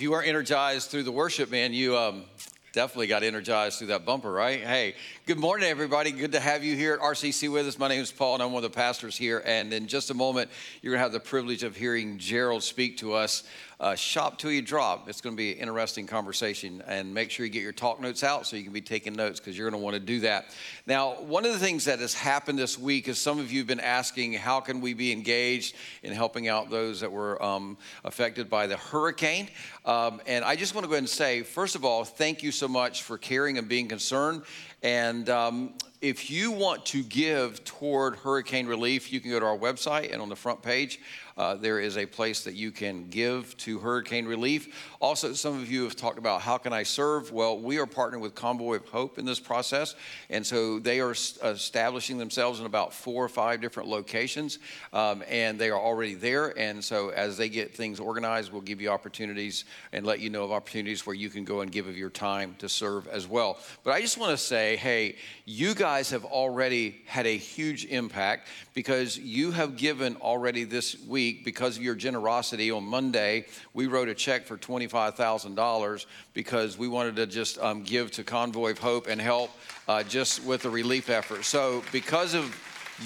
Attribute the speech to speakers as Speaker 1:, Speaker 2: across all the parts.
Speaker 1: If you weren't energized through the worship, man, you um, definitely got energized through that bumper, right? Hey, good morning, everybody. Good to have you here at RCC with us. My name is Paul, and I'm one of the pastors here. And in just a moment, you're going to have the privilege of hearing Gerald speak to us uh, shop till you drop. It's going to be an interesting conversation. And make sure you get your talk notes out so you can be taking notes because you're going to want to do that. Now, one of the things that has happened this week is some of you have been asking, how can we be engaged in helping out those that were um, affected by the hurricane? Um, and I just want to go ahead and say, first of all, thank you so much for caring and being concerned. And um, if you want to give toward hurricane relief, you can go to our website and on the front page, uh, there is a place that you can give to hurricane relief. Also, some of you have talked about how can I serve? Well, we are partnering with Convoy of Hope in this process, and so they are establishing themselves in about four or five different locations, um, and they are already there. And so, as they get things organized, we'll give you opportunities and let you know of opportunities where you can go and give of your time to serve as well. But I just want to say, hey, you guys have already had a huge impact because you have given already this week week, because of your generosity, on Monday, we wrote a check for $25,000 because we wanted to just um, give to Convoy of Hope and help uh, just with the relief effort. So, because of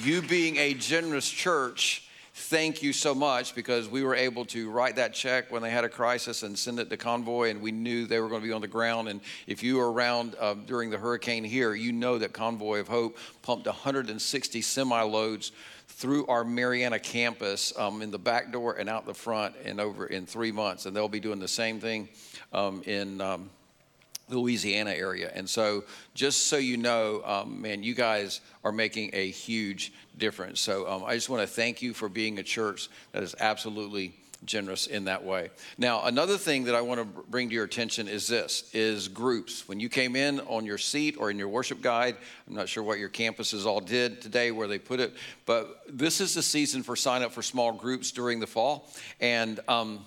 Speaker 1: you being a generous church, thank you so much because we were able to write that check when they had a crisis and send it to convoy and we knew they were going to be on the ground and if you were around uh, during the hurricane here you know that convoy of hope pumped 160 semi loads through our Marianna campus um, in the back door and out the front and over in three months. And they'll be doing the same thing um, in um, Louisiana area. And so, just so you know, um, man, you guys are making a huge difference. So, um, I just want to thank you for being a church that is absolutely generous in that way. Now, another thing that I want to bring to your attention is this is groups. When you came in on your seat or in your worship guide, I'm not sure what your campuses all did today where they put it, but this is the season for sign up for small groups during the fall. And um,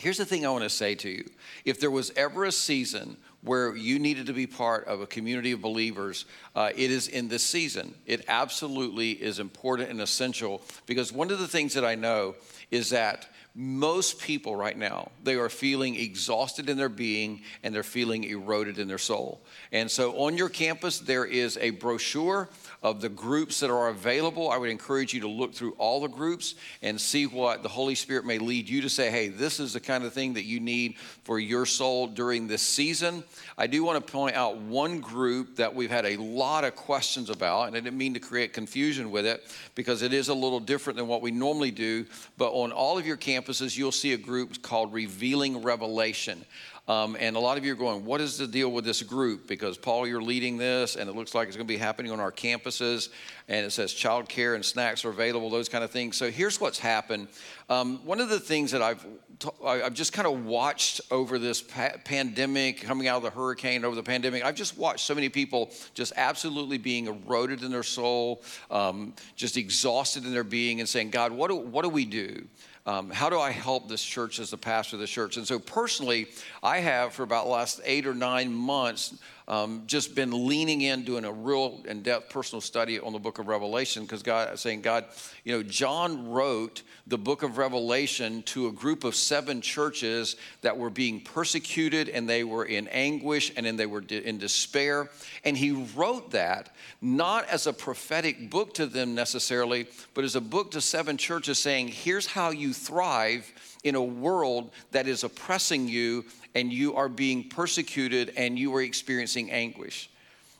Speaker 1: here's the thing I want to say to you. If there was ever a season where you needed to be part of a community of believers, uh, it is in this season. It absolutely is important and essential because one of the things that I know is that most people right now they are feeling exhausted in their being and they're feeling eroded in their soul and so on your campus there is a brochure of the groups that are available. I would encourage you to look through all the groups and see what the Holy Spirit may lead you to say, hey, this is the kind of thing that you need for your soul during this season. I do want to point out one group that we've had a lot of questions about, and I didn't mean to create confusion with it because it is a little different than what we normally do. But on all of your campuses, you'll see a group called Revealing Revelation. Um, and a lot of you are going, what is the deal with this group? Because Paul, you're leading this, and it looks like it's going to be happening on our campuses. And it says childcare and snacks are available, those kind of things. So here's what's happened. Um, one of the things that I've t- I've just kind of watched over this pa- pandemic, coming out of the hurricane, over the pandemic. I've just watched so many people just absolutely being eroded in their soul, um, just exhausted in their being, and saying, God, what do, what do we do? Um, how do I help this church as the pastor of the church? And so, personally, I have for about last eight or nine months um, just been leaning in, doing a real in depth personal study on the book of Revelation because God, saying, God, you know, John wrote the book of Revelation to a group of seven churches that were being persecuted and they were in anguish and then they were in despair. And he wrote that not as a prophetic book to them necessarily, but as a book to seven churches saying, here's how you thrive in a world that is oppressing you and you are being persecuted and you are experiencing anguish.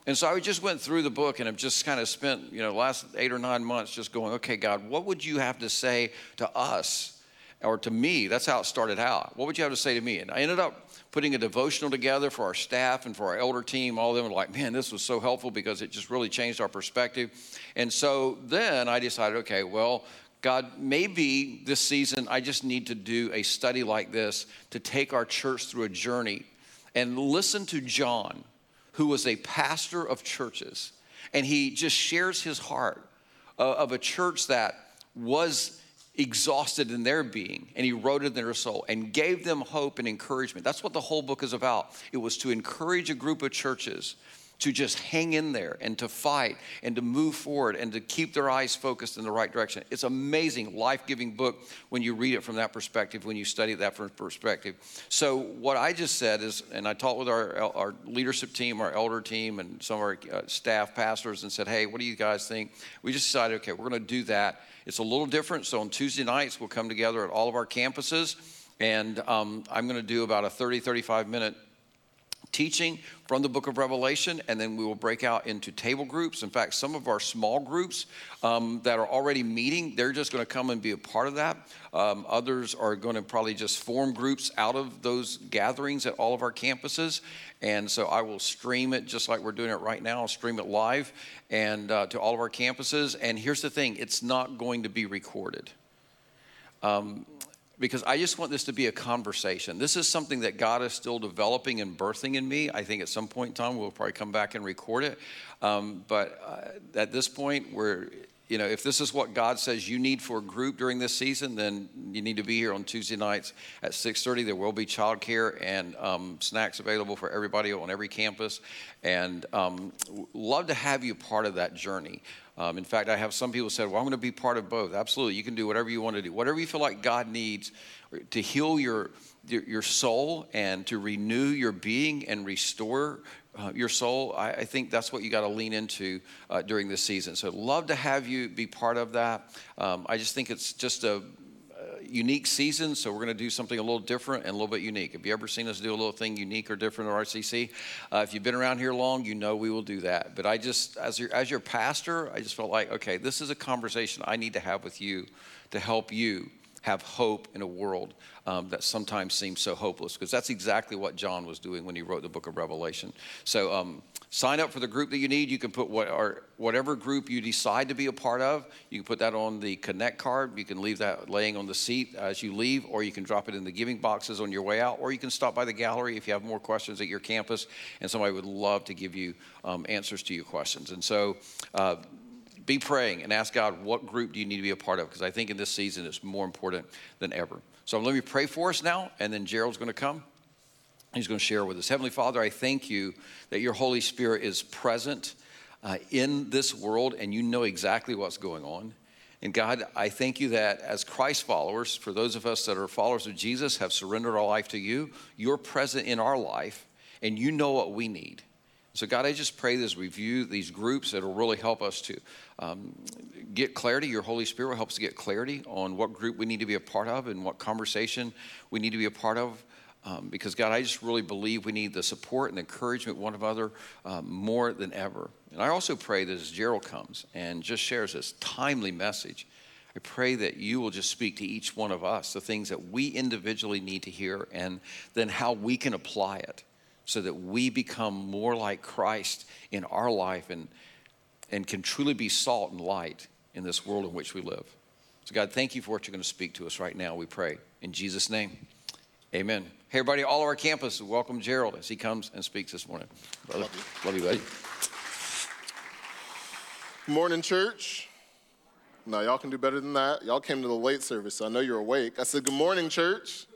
Speaker 1: And so I just went through the book and I've just kind of spent, you know, last eight or nine months just going, okay, God, what would you have to say to us or to me? That's how it started out. What would you have to say to me? And I ended up putting a devotional together for our staff and for our elder team. All of them were like, man, this was so helpful because it just really changed our perspective. And so then I decided, okay, well, God, maybe this season I just need to do a study like this to take our church through a journey and listen to John, who was a pastor of churches. And he just shares his heart of a church that was exhausted in their being and he wrote it in their soul and gave them hope and encouragement. That's what the whole book is about. It was to encourage a group of churches to just hang in there and to fight and to move forward and to keep their eyes focused in the right direction. It's amazing, life giving book when you read it from that perspective, when you study that from perspective. So, what I just said is, and I talked with our, our leadership team, our elder team, and some of our uh, staff pastors and said, hey, what do you guys think? We just decided, okay, we're going to do that. It's a little different. So, on Tuesday nights, we'll come together at all of our campuses. And um, I'm going to do about a 30, 35 minute teaching from the book of Revelation, and then we will break out into table groups. In fact, some of our small groups um, that are already meeting, they're just going to come and be a part of that. Um, others are going to probably just form groups out of those gatherings at all of our campuses. And so I will stream it just like we're doing it right now. I'll stream it live and uh, to all of our campuses. And here's the thing it's not going to be recorded. Um, because I just want this to be a conversation. This is something that God is still developing and birthing in me. I think at some point in time we'll probably come back and record it. Um, but uh, at this point, we're you know, if this is what God says you need for a group during this season, then you need to be here on Tuesday nights at 6:30. There will be childcare and um, snacks available for everybody on every campus, and um, love to have you part of that journey. Um, in fact, I have some people said, "Well, I'm going to be part of both." Absolutely, you can do whatever you want to do, whatever you feel like God needs to heal your your soul and to renew your being and restore uh, your soul. I, I, think that's what you got to lean into uh, during this season. So, love to have you be part of that. Um, I just think it's just a unique season, so we're going to do something a little different and a little bit unique. Have you ever seen us do a little thing unique or different at RCC? Uh, if you've been around here long, you know we will do that. But I just, as your, as your pastor, I just felt like, okay, this is a conversation I need to have with you to help you have hope in a world um, that sometimes seems so hopeless, because that's exactly what John was doing when he wrote the book of Revelation. So, um, sign up for the group that you need. You can put what, whatever group you decide to be a part of. You can put that on the Connect card. You can leave that laying on the seat as you leave, or you can drop it in the giving boxes on your way out, or you can stop by the gallery if you have more questions at your campus, and somebody would love to give you um, answers to your questions. And so, uh, be praying and ask God, what group do you need to be a part of? Because I think in this season it's more important than ever. So let me pray for us now, and then Gerald's going to come. He's going to share with us. Heavenly Father, I thank you that your Holy Spirit is present uh, in this world and you know exactly what's going on. And God, I thank you that as Christ followers, for those of us that are followers of Jesus, have surrendered our life to you, you're present in our life and you know what we need. So, God, I just pray this review, these groups will really help us to um, get clarity. Your Holy Spirit will help us to get clarity on what group we need to be a part of and what conversation we need to be a part of. Um, because, God, I just really believe we need the support and encouragement one of another um, more than ever. And I also pray that as Gerald comes and just shares this timely message, I pray that you will just speak to each one of us the things that we individually need to hear and then how we can apply it so that we become more like Christ in our life and, and can truly be salt and light in this world in which we live. So, God, thank you for what you're going to speak to us right now, we pray. In Jesus' name, amen. Hey, everybody, all of our campus, welcome Gerald as he comes and speaks this morning. Brother, love you, buddy.
Speaker 2: Morning, church. No, y'all can do better than that. Y'all came to the late service, so I know you're awake. I said, Good morning, church.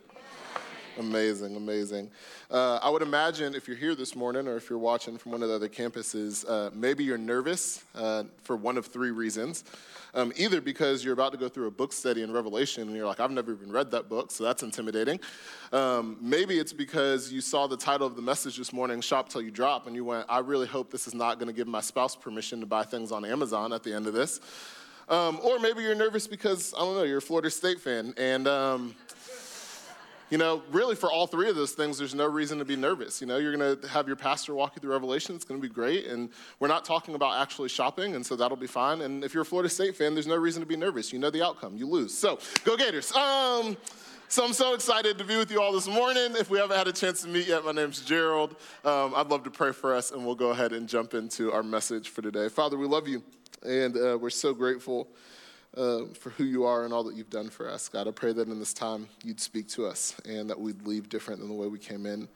Speaker 2: Amazing, amazing. Uh, I would imagine if you're here this morning or if you're watching from one of the other campuses, uh, maybe you're nervous uh, for one of three reasons. Um, either because you're about to go through a book study in Revelation and you're like, I've never even read that book, so that's intimidating. Um, maybe it's because you saw the title of the message this morning, Shop Till You Drop, and you went, I really hope this is not going to give my spouse permission to buy things on Amazon at the end of this. Um, or maybe you're nervous because, I don't know, you're a Florida State fan and um, you know, really for all three of those things, there's no reason to be nervous. You know, you're going to have your pastor walk you through Revelation. It's going to be great. And we're not talking about actually shopping, and so that'll be fine. And if you're a Florida State fan, there's no reason to be nervous. You know the outcome. You lose. So go Gators. Um, so I'm so excited to be with you all this morning. If we haven't had a chance to meet yet, my name's Gerald. Um, I'd love to pray for us, and we'll go ahead and jump into our message for today. Father, we love you, and uh, we're so grateful uh, for who you are and all that you've done for us. God, I pray that in this time you'd speak to us and that we'd leave different than the way we came in.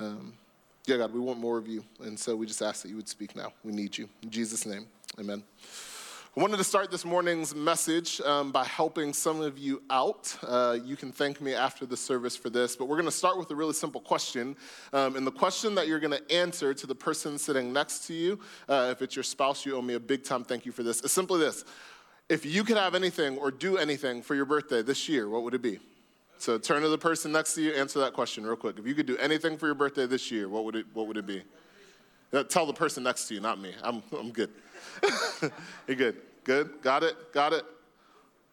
Speaker 2: Um, yeah, God, we want more of you. And so we just ask that you would speak now. We need you. In Jesus' name, amen. I wanted to start this morning's message um, by helping some of you out. Uh, you can thank me after the service for this, but we're going to start with a really simple question. Um, and the question that you're going to answer to the person sitting next to you, uh, if it's your spouse, you owe me a big time thank you for this, is simply this If you could have anything or do anything for your birthday this year, what would it be? So turn to the person next to you, answer that question real quick. If you could do anything for your birthday this year, what would it, what would it be? Uh, tell the person next to you, not me. I'm, I'm good. You're good. Good? Got it? Got it?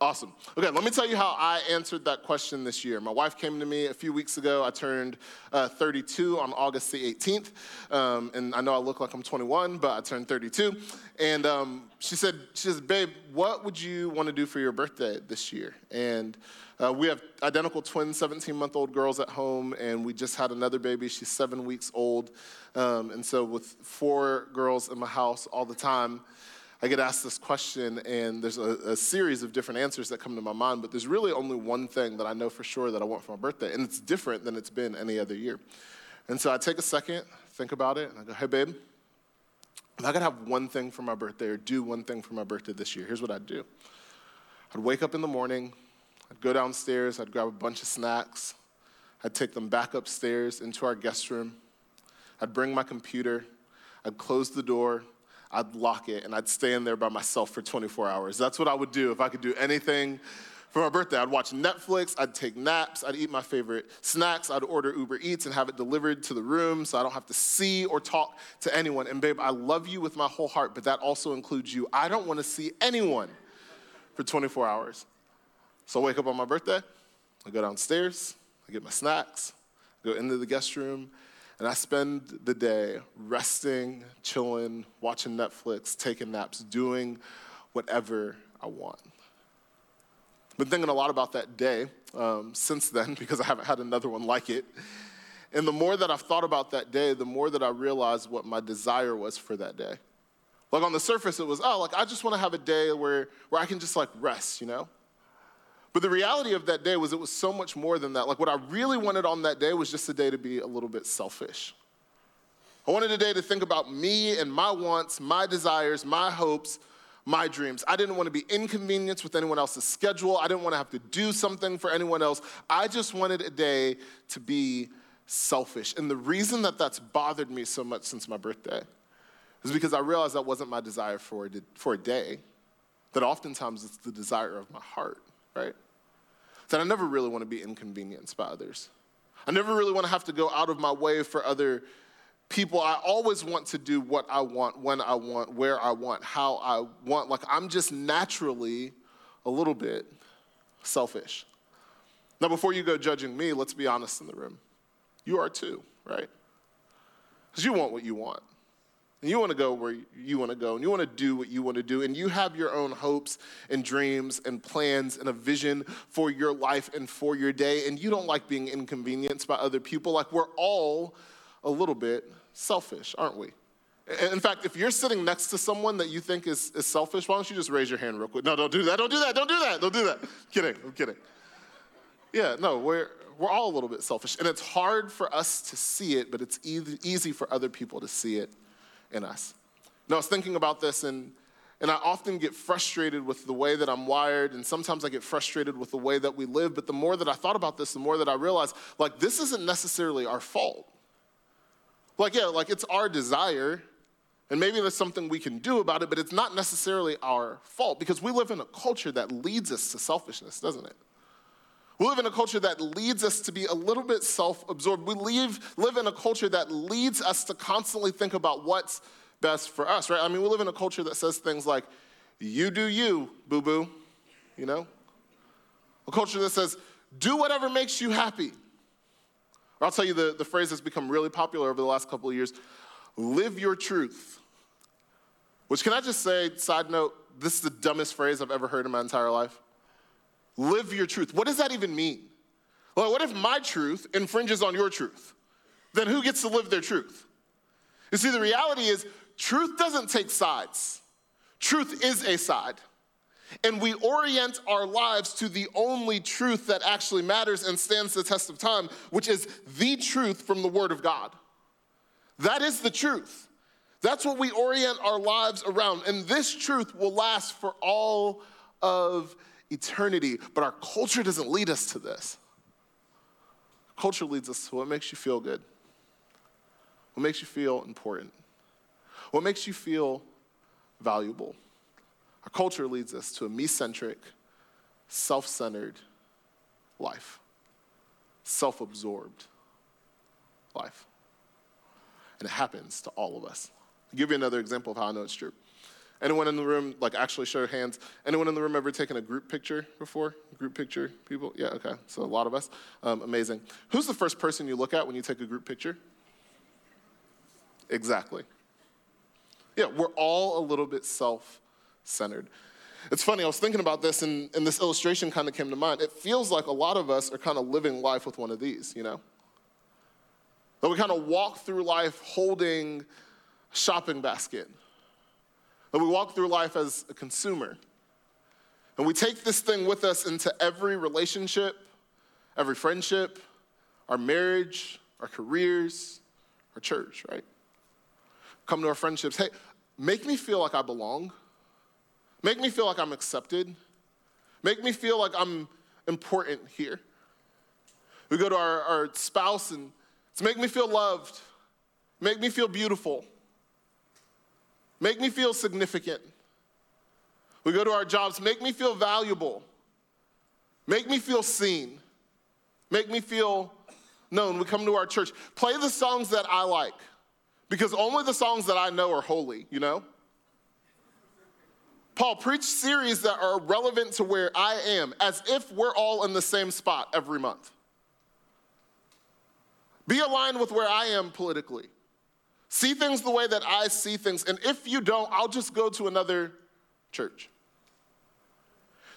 Speaker 2: Awesome. Okay, let me tell you how I answered that question this year. My wife came to me a few weeks ago. I turned uh, 32 on August the 18th. Um, and I know I look like I'm 21, but I turned 32. And um, she said, she says, babe, what would you want to do for your birthday this year? And uh, we have identical twin 17 month old girls at home, and we just had another baby. She's seven weeks old. Um, and so, with four girls in my house all the time, I get asked this question, and there's a, a, series of different answers that come to my mind, but there's really only one thing that I know for sure that I want for my birthday, and it's different than it's been any other year. And so I take a second, think about it, and I go, hey, babe, if I could have one thing for my birthday or do one thing for my birthday this year, here's what I'd do. I'd wake up in the morning, I'd go downstairs, I'd grab a bunch of snacks, I'd take them back upstairs into our guest room, I'd bring my computer, I'd close the door, I'd lock it, and I'd stay in there by myself for 24 hours. That's what I would do if I could do anything for my birthday. I'd watch Netflix, I'd take naps, I'd eat my favorite snacks, I'd order Uber Eats and have it delivered to the room so I don't have to see or talk to anyone. And babe, I love you with my whole heart, but that also includes you. I don't want to see anyone for 24 hours. So I wake up on my birthday, I go downstairs, I get my snacks, I go into the guest room, and I spend the day resting, chilling, watching Netflix, taking naps, doing whatever I want. Been thinking a lot about that day um, since then because I haven't had another one like it. And the more that I've thought about that day, the more that I realized what my desire was for that day. Like on the surface, it was, oh, like I just want to have a day where, where I can just like rest, you know? But the reality of that day was it was so much more than that. Like, what I really wanted on that day was just a day to be a little bit selfish. I wanted a day to think about me and my wants, my desires, my hopes, my dreams. I didn't want to be inconvenienced with anyone else's schedule. I didn't want to have to do something for anyone else. I just wanted a day to be selfish. And the reason that that's bothered me so much since my birthday is because I realized that wasn't my desire for a, for a day, that oftentimes it's the desire of my heart right? That I never really want to be inconvenienced by others. I never really want to have to go out of my way for other people. I always want to do what I want, when I want, where I want, how I want. Like I'm just naturally a little bit selfish. Now, before you go judging me, let's be honest in the room. You are too, right? Because you want what you want. And you want to go where you want to go, and you want to do what you want to do, and you have your own hopes and dreams and plans and a vision for your life and for your day, and you don't like being inconvenienced by other people. Like we're all a little bit selfish, aren't we? In fact, if you're sitting next to someone that you think is, is selfish, why don't you just raise your hand real quick? No, don't do that. Don't do that. Don't do that. Don't do that. I'm kidding. I'm kidding. Yeah, no, we're, we're all a little bit selfish. And it's hard for us to see it, but it's easy, easy for other people to see it in us. Now, I was thinking about this, and, and I often get frustrated with the way that I'm wired, and sometimes I get frustrated with the way that we live. But the more that I thought about this, the more that I realized, like, this isn't necessarily our fault. Like, yeah, like it's our desire, and maybe there's something we can do about it, but it's not necessarily our fault because we live in a culture that leads us to selfishness, doesn't it? We live in a culture that leads us to be a little bit self absorbed. We leave, live in a culture that leads us to constantly think about what's best for us, right? I mean, we live in a culture that says things like, you do you, boo boo, you know? A culture that says, do whatever makes you happy. Or I'll tell you the, the phrase that's become really popular over the last couple of years live your truth. Which, can I just say, side note, this is the dumbest phrase I've ever heard in my entire life live your truth. What does that even mean? Well, what if my truth infringes on your truth? Then who gets to live their truth? You see, the reality is, truth doesn't take sides, truth is a side. And we orient our lives to the only truth that actually matters and stands the test of time, which is the truth from the Word of God. That is the truth. That's what we orient our lives around. And this truth will last for all of eternity. But our culture doesn't lead us to this. Culture leads us to what makes you feel good, what makes you feel important, what makes you feel valuable. Our culture leads us to a me centric, self centered life, self absorbed life. And it happens to all of us. I'll give you another example of how I know it's true. Anyone in the room, like actually show hands, anyone in the room ever taken a group picture before? Group picture people? Yeah, okay. So a lot of us. Um, amazing. Who's the first person you look at when you take a group picture? Exactly. Yeah, we're all a little bit self centered. It's funny, I was thinking about this, and, and this illustration kind of came to mind. It feels like a lot of us are kind of living life with one of these, you know? That we kind of walk through life holding a shopping basket. That we walk through life as a consumer. And we take this thing with us into every relationship, every friendship, our marriage, our careers, our church, right? Come to our friendships. Hey, make me feel like I belong. Make me feel like I'm accepted. Make me feel like I'm important here. We go to our, our spouse and it's make me feel loved, make me feel beautiful, make me feel significant. We go to our jobs, make me feel valuable, make me feel seen, make me feel known. We come to our church, play the songs that I like, because only the songs that I know are holy, you know? Paul, preach series that are relevant to where I am, as if we're all in the same spot every month. Be aligned with where I am politically. See things the way that I see things. And if you don't, I'll just go to another church.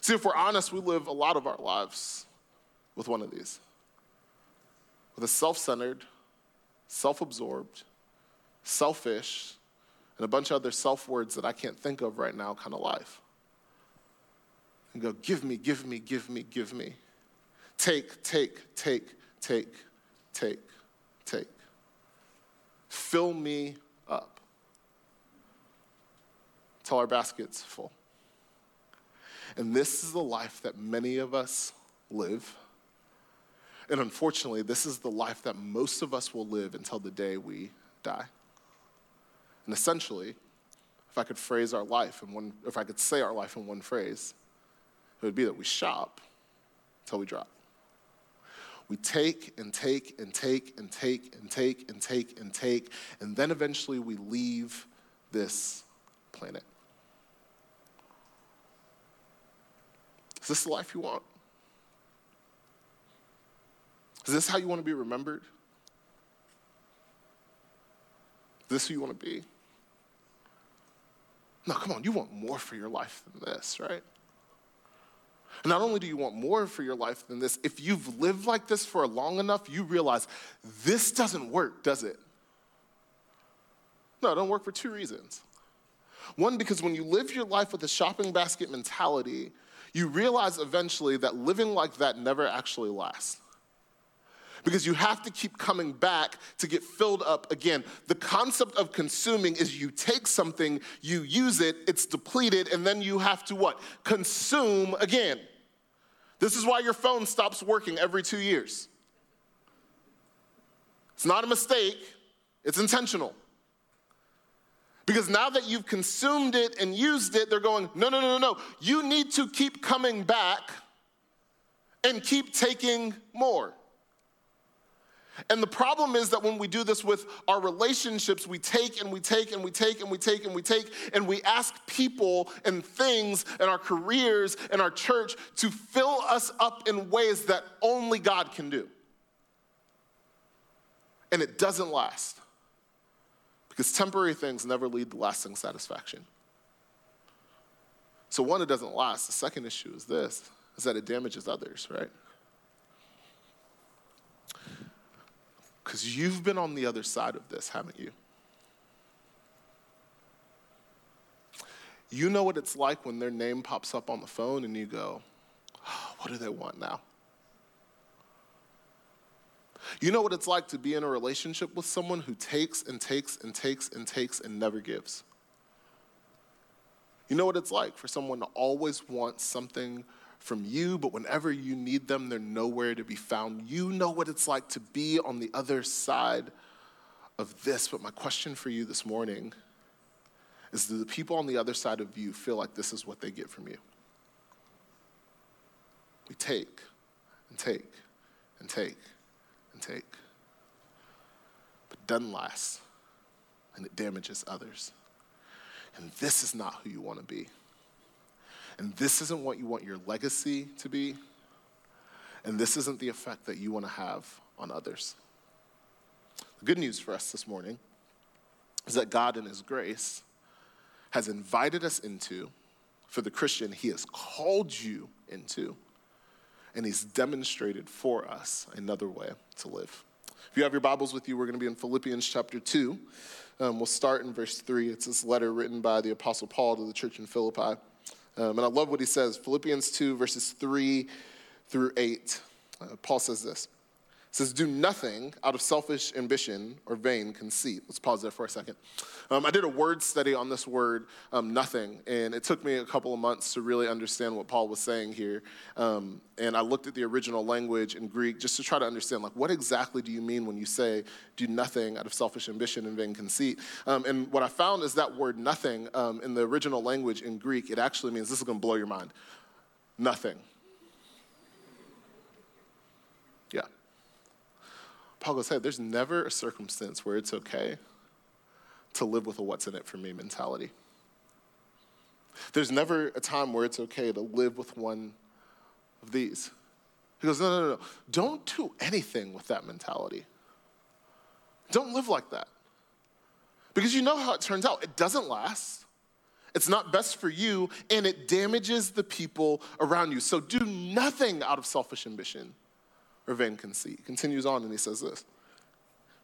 Speaker 2: See, if we're honest, we live a lot of our lives with one of these with a self centered, self absorbed, selfish, and a bunch of other self words that I can't think of right now kind of life. And go, give me, give me, give me, give me. Take, take, take, take, take, take. Fill me up till our basket's full. And this is the life that many of us live. And unfortunately, this is the life that most of us will live until the day we die. And essentially, if I could phrase our life in one, if I could say our life in one phrase, it would be that we shop until we drop. We take and take and take and take and take and take and take, and then eventually we leave this planet. Is this the life you want? Is this how you want to be remembered? Is this who you want to be? No, come on, you want more for your life than this, right? Not only do you want more for your life than this, if you've lived like this for long enough, you realize this doesn't work, does it? No, it don't work for two reasons. One, because when you live your life with a shopping basket mentality, you realize eventually that living like that never actually lasts because you have to keep coming back to get filled up again. The concept of consuming is you take something, you use it, it's depleted, and then you have to what? Consume again. This is why your phone stops working every two years. It's not a mistake, it's intentional. Because now that you've consumed it and used it, they're going, no, no, no, no, no. You need to keep coming back and keep taking more. And the problem is that when we do this with our relationships, we take and we take and we take and we take and we take and we ask people and things and our careers and our church to fill us up in ways that only God can do. And it doesn't last because temporary things never lead to lasting satisfaction. So, one, it doesn't last. The second issue is this is that it damages others, right? Because you've been on the other side of this, haven't you? You know what it's like when their name pops up on the phone and you go, oh, what do they want now? You know what it's like to be in a relationship with someone who takes and takes and takes and takes and never gives. You know what it's like for someone to always want something from you, but whenever you need them, they're nowhere to be found. You know what it's like to be on the other side of this. But my question for you this morning is do the people on the other side of you feel like this is what they get from you? We take and take and take and take. But it doesn't last, and it damages others. And this is not who you want to be. And this isn't what you want your legacy to be. And this isn't the effect that you want to have on others. The good news for us this morning is that God, in His grace, has invited us into, for the Christian, He has called you into, and He's demonstrated for us another way to live. If you have your Bibles with you, we're going to be in Philippians chapter 2. Um, we'll start in verse 3. It's this letter written by the Apostle Paul to the church in Philippi. Um, and I love what he says Philippians 2, verses 3 through 8. Uh, Paul says this says, Do nothing out of selfish ambition or vain conceit. Let's pause there for a second. Um, I did a word study on this word, um, nothing, and it took me a couple of months to really understand what Paul was saying here. Um, and I looked at the original language in Greek just to try to understand, like, what exactly do you mean when you say, do nothing out of selfish ambition and vain conceit? Um, and what I found is that word nothing um, in the original language in Greek, it actually means, this is going to blow your mind, nothing. Yeah. Paul goes, hey, there's never a circumstance where it's okay to live with a what's in it for me mentality. There's never a time where it's okay to live with one of these. He goes, no, no, no, no. Don't do anything with that mentality. Don't live like that. Because you know how it turns out. It doesn't last. It's not best for you, and it damages the people around you. So do nothing out of selfish ambition or vain conceit. He continues on and he says this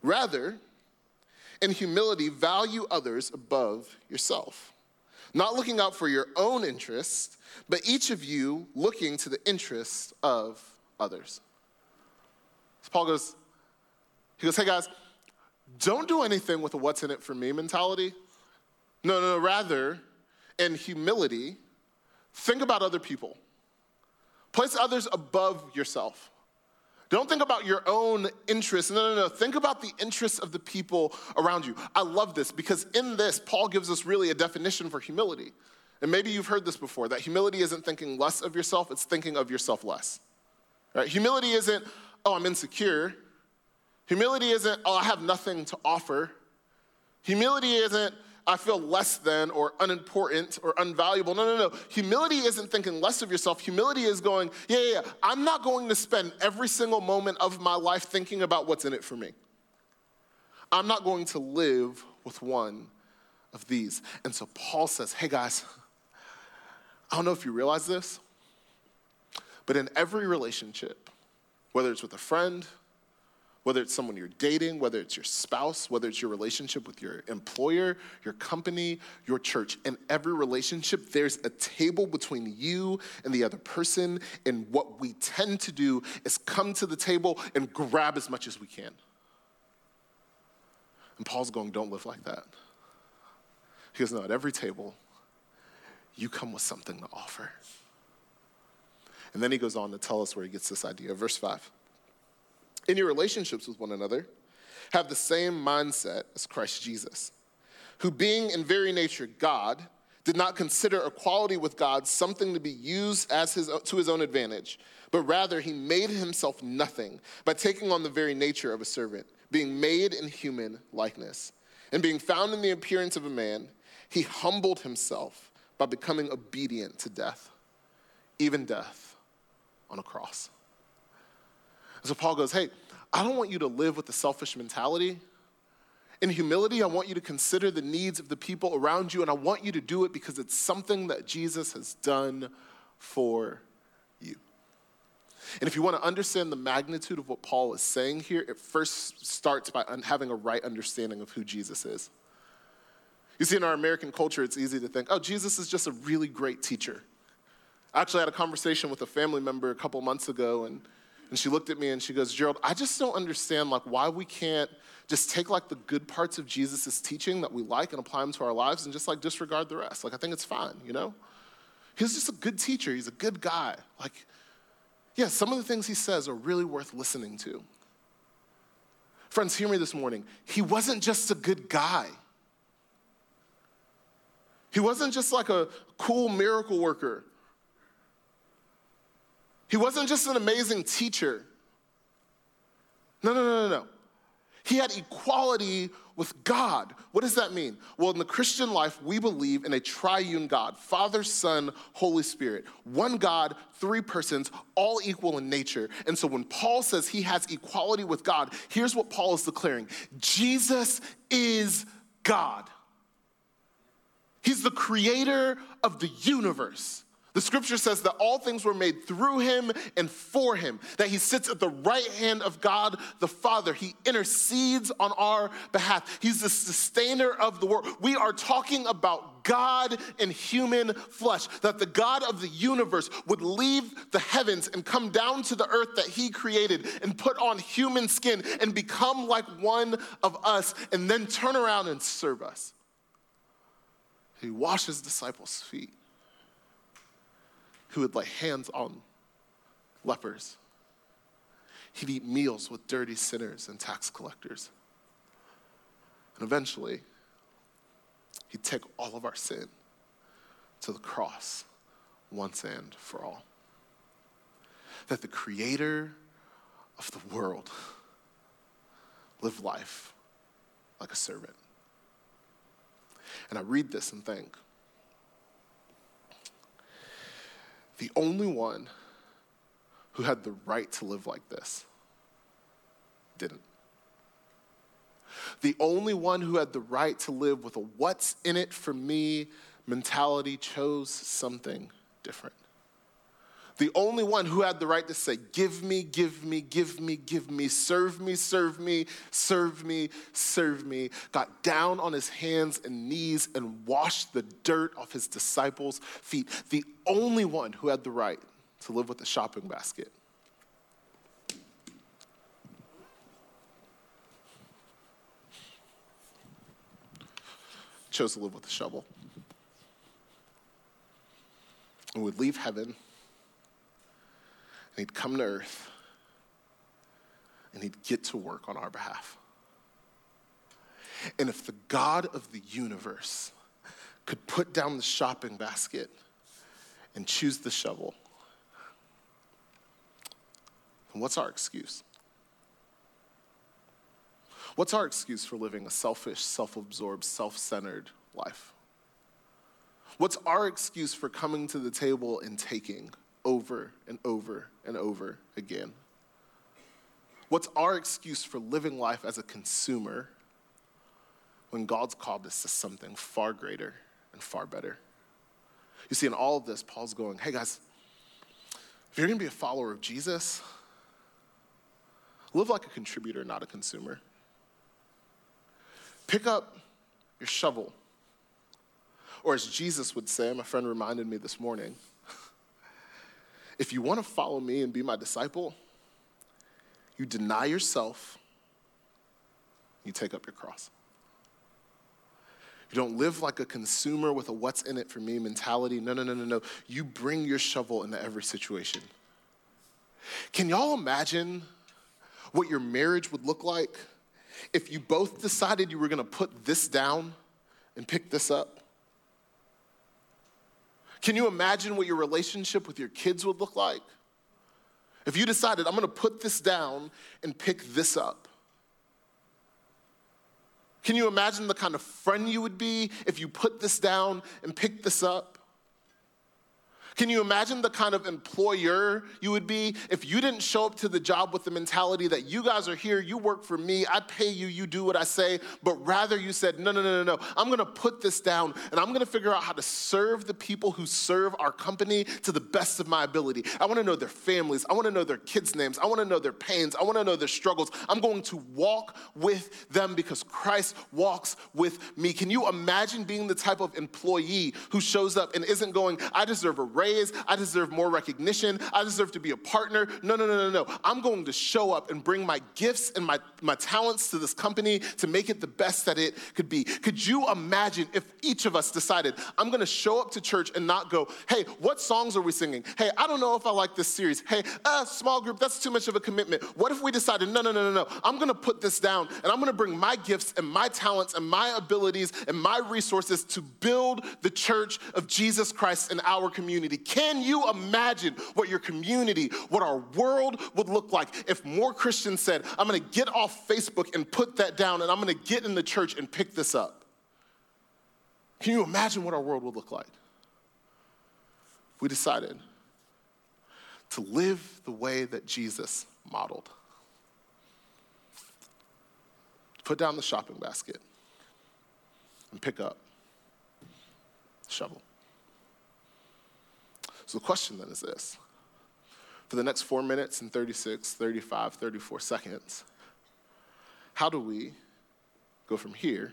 Speaker 2: Rather, in humility, value others above yourself, not looking out for your own interest, but each of you looking to the interests of others. So Paul goes, he goes, hey guys, don't do anything with a what's in it for me mentality. No, no, no, rather, in humility, think about other people. Place others above yourself. Don't think about your own interests. No, no, no. Think about the interests of the people around you. I love this because in this, Paul gives us really a definition for humility. And maybe you've heard this before that humility isn't thinking less of yourself, it's thinking of yourself less. Right? Humility isn't, oh, I'm insecure. Humility isn't, oh, I have nothing to offer. Humility isn't, I feel less than or unimportant or unvaluable. No, no, no. Humility isn't thinking less of yourself. Humility is going, yeah, yeah, yeah. I'm not going to spend every single moment of my life thinking about what's in it for me. I'm not going to live with one of these. And so Paul says, hey guys, I don't know if you realize this, but in every relationship, whether it's with a friend, whether it's someone you're dating, whether it's your spouse, whether it's your relationship with your employer, your company, your church. In every relationship, there's a table between you and the other person. And what we tend to do is come to the table and grab as much as we can. And Paul's going, don't live like that. He goes, no, at every table, you come with something to offer. And then he goes on to tell us where he gets this idea. Verse 5 in your relationships with one another, have the same mindset as Christ Jesus, who, being in very nature God, did not consider equality with God something to be used as his, to his own advantage, but rather he made himself nothing by taking on the very nature of a servant, being made in human likeness. And being found in the appearance of a man, he humbled himself by becoming obedient to death, even death on a cross. So Paul goes, Hey, I don't want you to live with a selfish mentality. In humility, I want you to consider the needs of the people around you, and I want you to do it because it's something that Jesus has done for you. And if you want to understand the magnitude of what Paul is saying here, it first starts by having a right understanding of who Jesus is. You see, in our American culture, it's easy to think, oh, Jesus is just a really great teacher. I actually had a conversation with a family member a couple months ago, and And she looked at me and she goes, Gerald, I just don't understand like why we can't just take like the good parts of Jesus' teaching that we like and apply them to our lives and just like disregard the rest. Like I think it's fine, you know? He's just a good teacher. He's a good guy. Like, yeah, some of the things he says are really worth listening to. Friends, hear me this morning. He wasn't just a good guy. He wasn't just like a cool miracle worker. He wasn't just an amazing teacher. No, no, no, no, no. He had equality with God. What does that mean? Well, in the Christian life, we believe in a triune God Father, Son, Holy Spirit. One God, three persons, all equal in nature. And so when Paul says he has equality with God, here's what Paul is declaring Jesus is God. He's the creator of the universe. The scripture says that all things were made through him and for him, that he sits at the right hand of God the Father. He intercedes on our behalf. He's the sustainer of the world. We are talking about God in human flesh, that the God of the universe would leave the heavens and come down to the earth that he created and put on human skin and become like one of us and then turn around and serve us. He washes disciples' feet who would lay hands on lepers. He'd eat meals with dirty sinners and tax collectors. And eventually, he'd take all of our sin to the cross once and for all. That the creator of the world lived life like a servant. And I read this and think, the only one who had the right to live like this didn't. The only one who had the right to live with a what's in it for me mentality chose something different. The only one who had the right to say, Give me, give me, give me, give me, serve me, serve me, serve me, serve me, got down on his hands and knees and washed the dirt off his disciples' feet. The only one who had the right to live with a shopping basket. Chose to live with a shovel. And would leave heaven and he'd come to earth and he'd get to work on our behalf. And if the God of the universe could put down the shopping basket and choose the shovel, then what's our excuse? What's our excuse for living a selfish, self absorbed, self centered life? What's our excuse for coming to the table and taking over and over and over again. What's our excuse for living life as a consumer when God's called us to something far greater and far better? You see, in all of this, Paul's going, hey guys, if you're gonna be a follower of Jesus, live like a contributor, not a consumer. Pick up your shovel. Or as Jesus would say, my friend reminded me this morning, if you want to follow me and be my disciple, you deny yourself, you take up your cross. You don't live like a consumer with a what's in it for me mentality. No, no, no, no, no. You bring your shovel into every situation. Can y'all imagine what your marriage would look like if you both decided you were going to put this down and pick this up? Can you imagine what your relationship with your kids would look like? If you decided, I'm gonna put this down and pick this up. Can you imagine the kind of friend you would be if you put this down and picked this up? Can you imagine the kind of employer you would be if you didn't show up to the job with the mentality that you guys are here, you work for me, I pay you, you do what I say, but rather you said, no, no, no, no, no, I'm gonna put this down and I'm gonna figure out how to serve the people who serve our company to the best of my ability. I wanna know their families, I wanna know their kids' names, I wanna know their pains, I wanna know their struggles. I'm going to walk with them because Christ walks with me. Can you imagine being the type of employee who shows up and isn't going, I deserve a raise? Raise. I deserve more recognition. I deserve to be a partner. No, no, no, no, no. I'm going to show up and bring my gifts and my, my talents to this company to make it the best that it could be. Could you imagine if each of us decided, I'm going to show up to church and not go, hey, what songs are we singing? Hey, I don't know if I like this series. Hey, uh, small group, that's too much of a commitment. What if we decided, no, no, no, no, no. I'm going to put this down and I'm going to bring my gifts and my talents and my abilities and my resources to build the church of Jesus Christ in our community. Can you imagine what your community, what our world would look like if more Christians said, I'm going to get off Facebook and put that down and I'm going to get in the church and pick this up? Can you imagine what our world would look like? We decided to live the way that Jesus modeled. Put down the shopping basket and pick up the shovel. So the question then is this for the next four minutes and 36, 35, 34 seconds, how do we go from here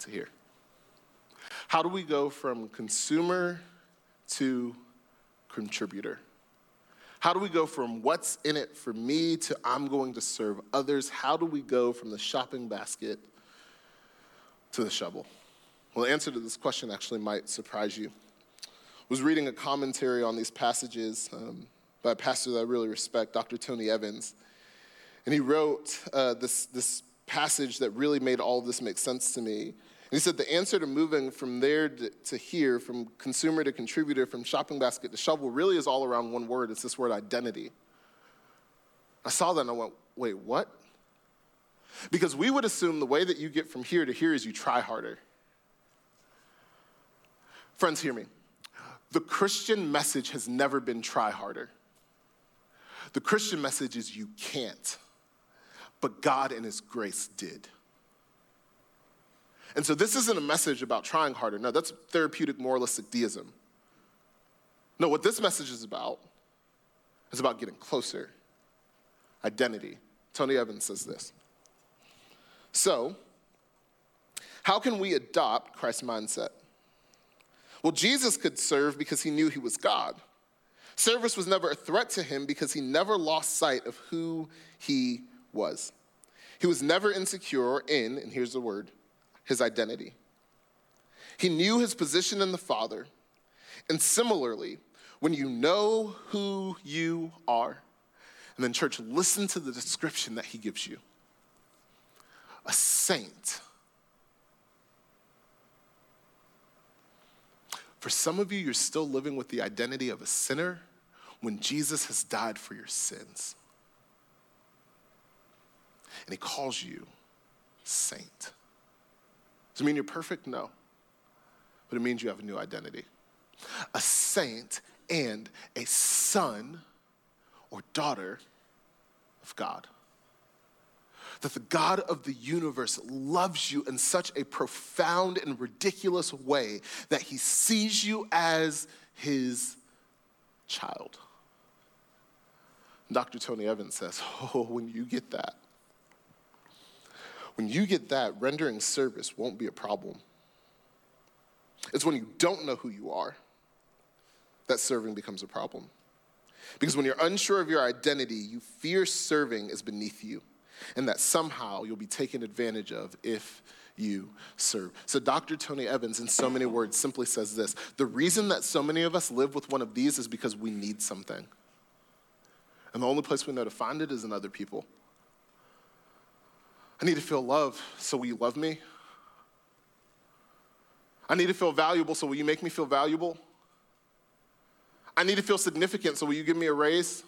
Speaker 2: to here? How do we go from consumer to contributor? How do we go from what's in it for me to I'm going to serve others? How do we go from the shopping basket to the shovel? Well, the answer to this question actually might surprise you. Was reading a commentary on these passages um, by a pastor that I really respect, Dr. Tony Evans. And he wrote uh, this, this passage that really made all of this make sense to me. And he said the answer to moving from there to here, from consumer to contributor, from shopping basket to shovel, really is all around one word. It's this word identity. I saw that and I went, wait, what? Because we would assume the way that you get from here to here is you try harder. Friends, hear me. The Christian message has never been try harder. The Christian message is you can't, but God in His grace did. And so this isn't a message about trying harder. No, that's therapeutic moralistic deism. No, what this message is about is about getting closer. Identity. Tony Evans says this. So, how can we adopt Christ's mindset? Well, Jesus could serve because he knew he was God. Service was never a threat to him because he never lost sight of who he was. He was never insecure in, and here's the word, his identity. He knew his position in the Father. And similarly, when you know who you are, and then, church, listen to the description that he gives you a saint. For some of you, you're still living with the identity of a sinner when Jesus has died for your sins. And he calls you saint. Does it mean you're perfect? No. But it means you have a new identity. A saint and a son or daughter of God. That the God of the universe loves you in such a profound and ridiculous way that he sees you as his child. Dr. Tony Evans says, Oh, when you get that, when you get that, rendering service won't be a problem. It's when you don't know who you are that serving becomes a problem. Because when you're unsure of your identity, you fear serving is beneath you and that somehow you'll be taken advantage of if you serve. So, Dr. Tony Evans, in so many words, simply says this The reason that so many of us live with one of these is because we need something. And the only place we know to find it is in other people. I need to feel love, so will you love me? I need to feel valuable, so will you make me feel valuable? I need to feel significant, so will you give me a raise?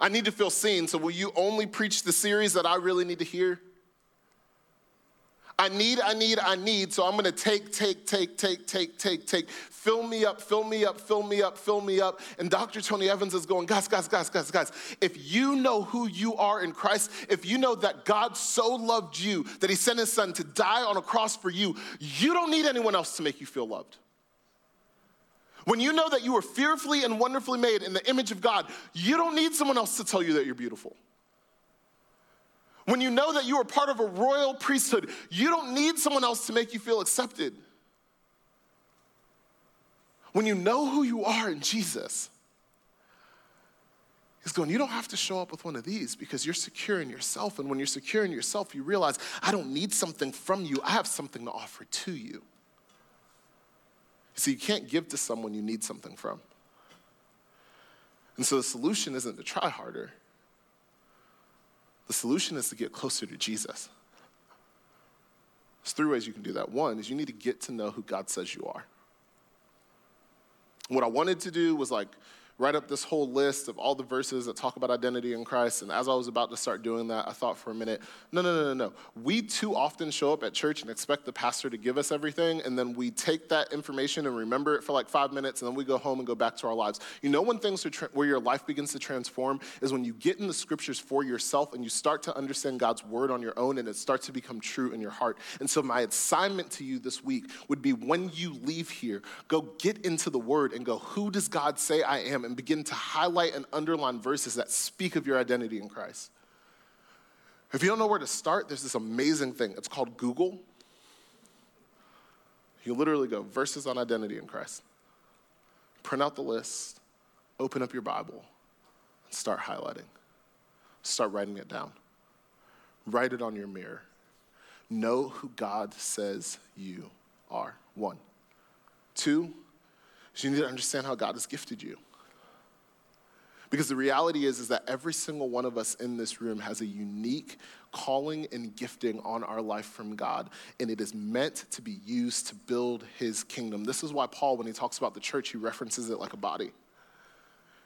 Speaker 2: I need to feel seen, so will you only preach the series that I really need to hear? I need, I need, I need. So I'm to take, take, take, take, take, take, take. Fill me up, fill me up, fill me up, fill me up. And Dr. Tony Evans is going, guys, guys, guys, guys, guys. If you know who you are in Christ, if you know that God so loved you that he sent his son to die on a cross for you, you don't need anyone else to make you feel loved. When you know that you were fearfully and wonderfully made in the image of God, you don't need someone else to tell you that you're beautiful. When you know that you are part of a royal priesthood, you don't need someone else to make you feel accepted. When you know who you are in Jesus, He's going, You don't have to show up with one of these because you're secure in yourself. And when you're secure in yourself, you realize, I don't need something from you, I have something to offer to you. See, you can't give to someone you need something from. And so the solution isn't to try harder, the solution is to get closer to Jesus. There's three ways you can do that. One is you need to get to know who God says you are. What I wanted to do was like write up this whole list of all the verses that talk about identity in Christ. And as I was about to start doing that, I thought for a minute, no, no, no, no, no. We too often show up at church and expect the pastor to give us everything, and then we take that information and remember it for like five minutes, and then we go home and go back to our lives. You know, when things are tra- where your life begins to transform is when you get in the scriptures for yourself and you start to understand God's word on your own, and it starts to become true in your heart. And so, my assignment to you this week would be when you leave here, go get into the word and go, who does God say I am? And begin to highlight and underline verses that speak of your identity in Christ. If you don't know where to start, there's this amazing thing. It's called Google. You literally go, verses on identity in Christ. Print out the list, open up your Bible, and start highlighting. Start writing it down. Write it on your mirror. Know who God says you are. One. Two, you need to understand how God has gifted you. Because the reality is, is that every single one of us in this room has a unique calling and gifting on our life from God, and it is meant to be used to build his kingdom. This is why Paul, when he talks about the church, he references it like a body.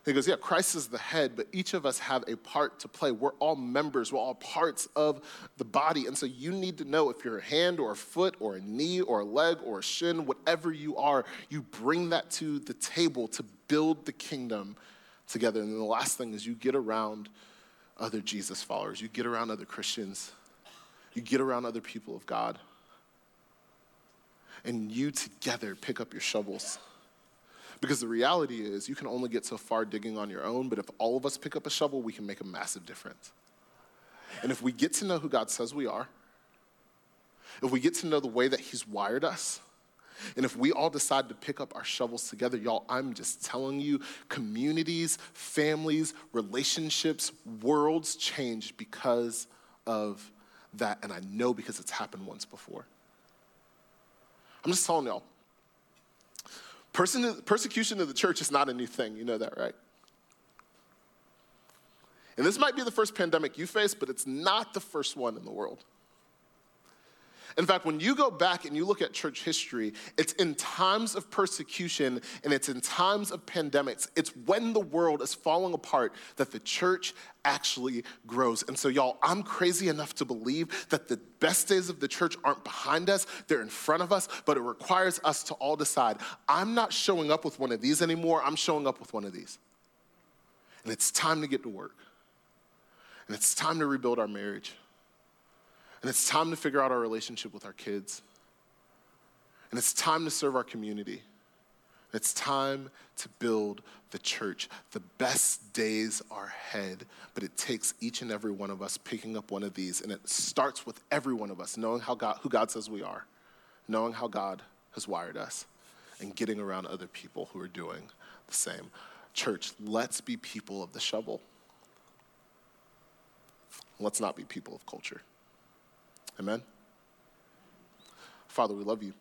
Speaker 2: He goes, Yeah, Christ is the head, but each of us have a part to play. We're all members, we're all parts of the body. And so you need to know if you're a hand or a foot or a knee or a leg or a shin, whatever you are, you bring that to the table to build the kingdom together. And then the last thing is you get around other Jesus followers, you get around other Christians, you get around other people of God, and you together pick up your shovels. Because the reality is, you can only get so far digging on your own, but if all of us pick up a shovel, we can make a massive difference. And if we get to know who God says we are, if we get to know the way that He's wired us, and if we all decide to pick up our shovels together, y'all, I'm just telling you, communities, families, relationships, worlds change because of that. And I know because it's happened once before. I'm just telling y'all. Person, persecution of the church is not a new thing. You know that, right? And this might be the first pandemic you face, but it's not the first one in the world. In fact, when you go back and you look at church history, it's in times of persecution and it's in times of pandemics. It's when the world is falling apart that the church actually grows. And so, y'all, I'm crazy enough to believe that the best days of the church aren't behind us, they're in front of us, but it requires us to all decide I'm not showing up with one of these anymore, I'm showing up with one of these. And it's time to get to work. And it's time to rebuild our marriage. And it's time to figure out our relationship with our kids. And it's time to serve our community. It's time to build the church. The best days are ahead, but it takes each and every one of us picking up one of these. And it starts with every one of us knowing how God, who God says we are, knowing how God has wired us, and getting around other people who are doing the same. Church, let's be people of the shovel. Let's not be people of culture. Amen? Father, we love you.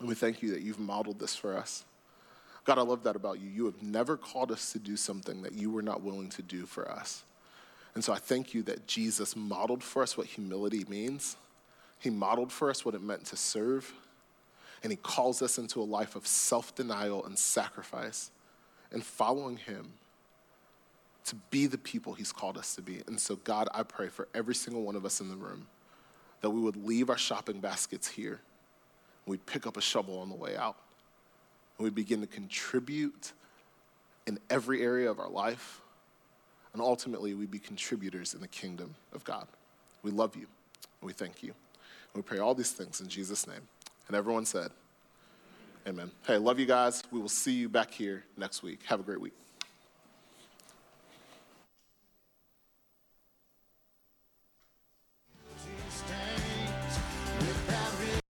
Speaker 2: And we thank you that you've modeled this for us. God, I love that about you. You have never called us to do something that you were not willing to do for us. And so I thank you that Jesus modeled for us what humility means. He modeled for us what it meant to serve. And he calls us into a life of self denial and sacrifice and following him to be the people He's called us to be. And so, God, I pray for every single one of us in the room that we would leave our shopping baskets here. We'd pick up a shovel on the way out. And we'd begin to contribute in every area of our life. And ultimately, we'd be contributors in the kingdom of God. We love you. And we thank you. And we pray all these things in Jesus' name. And everyone said, Amen. Hey, love you guys. We will see you back here next week. Have a great week.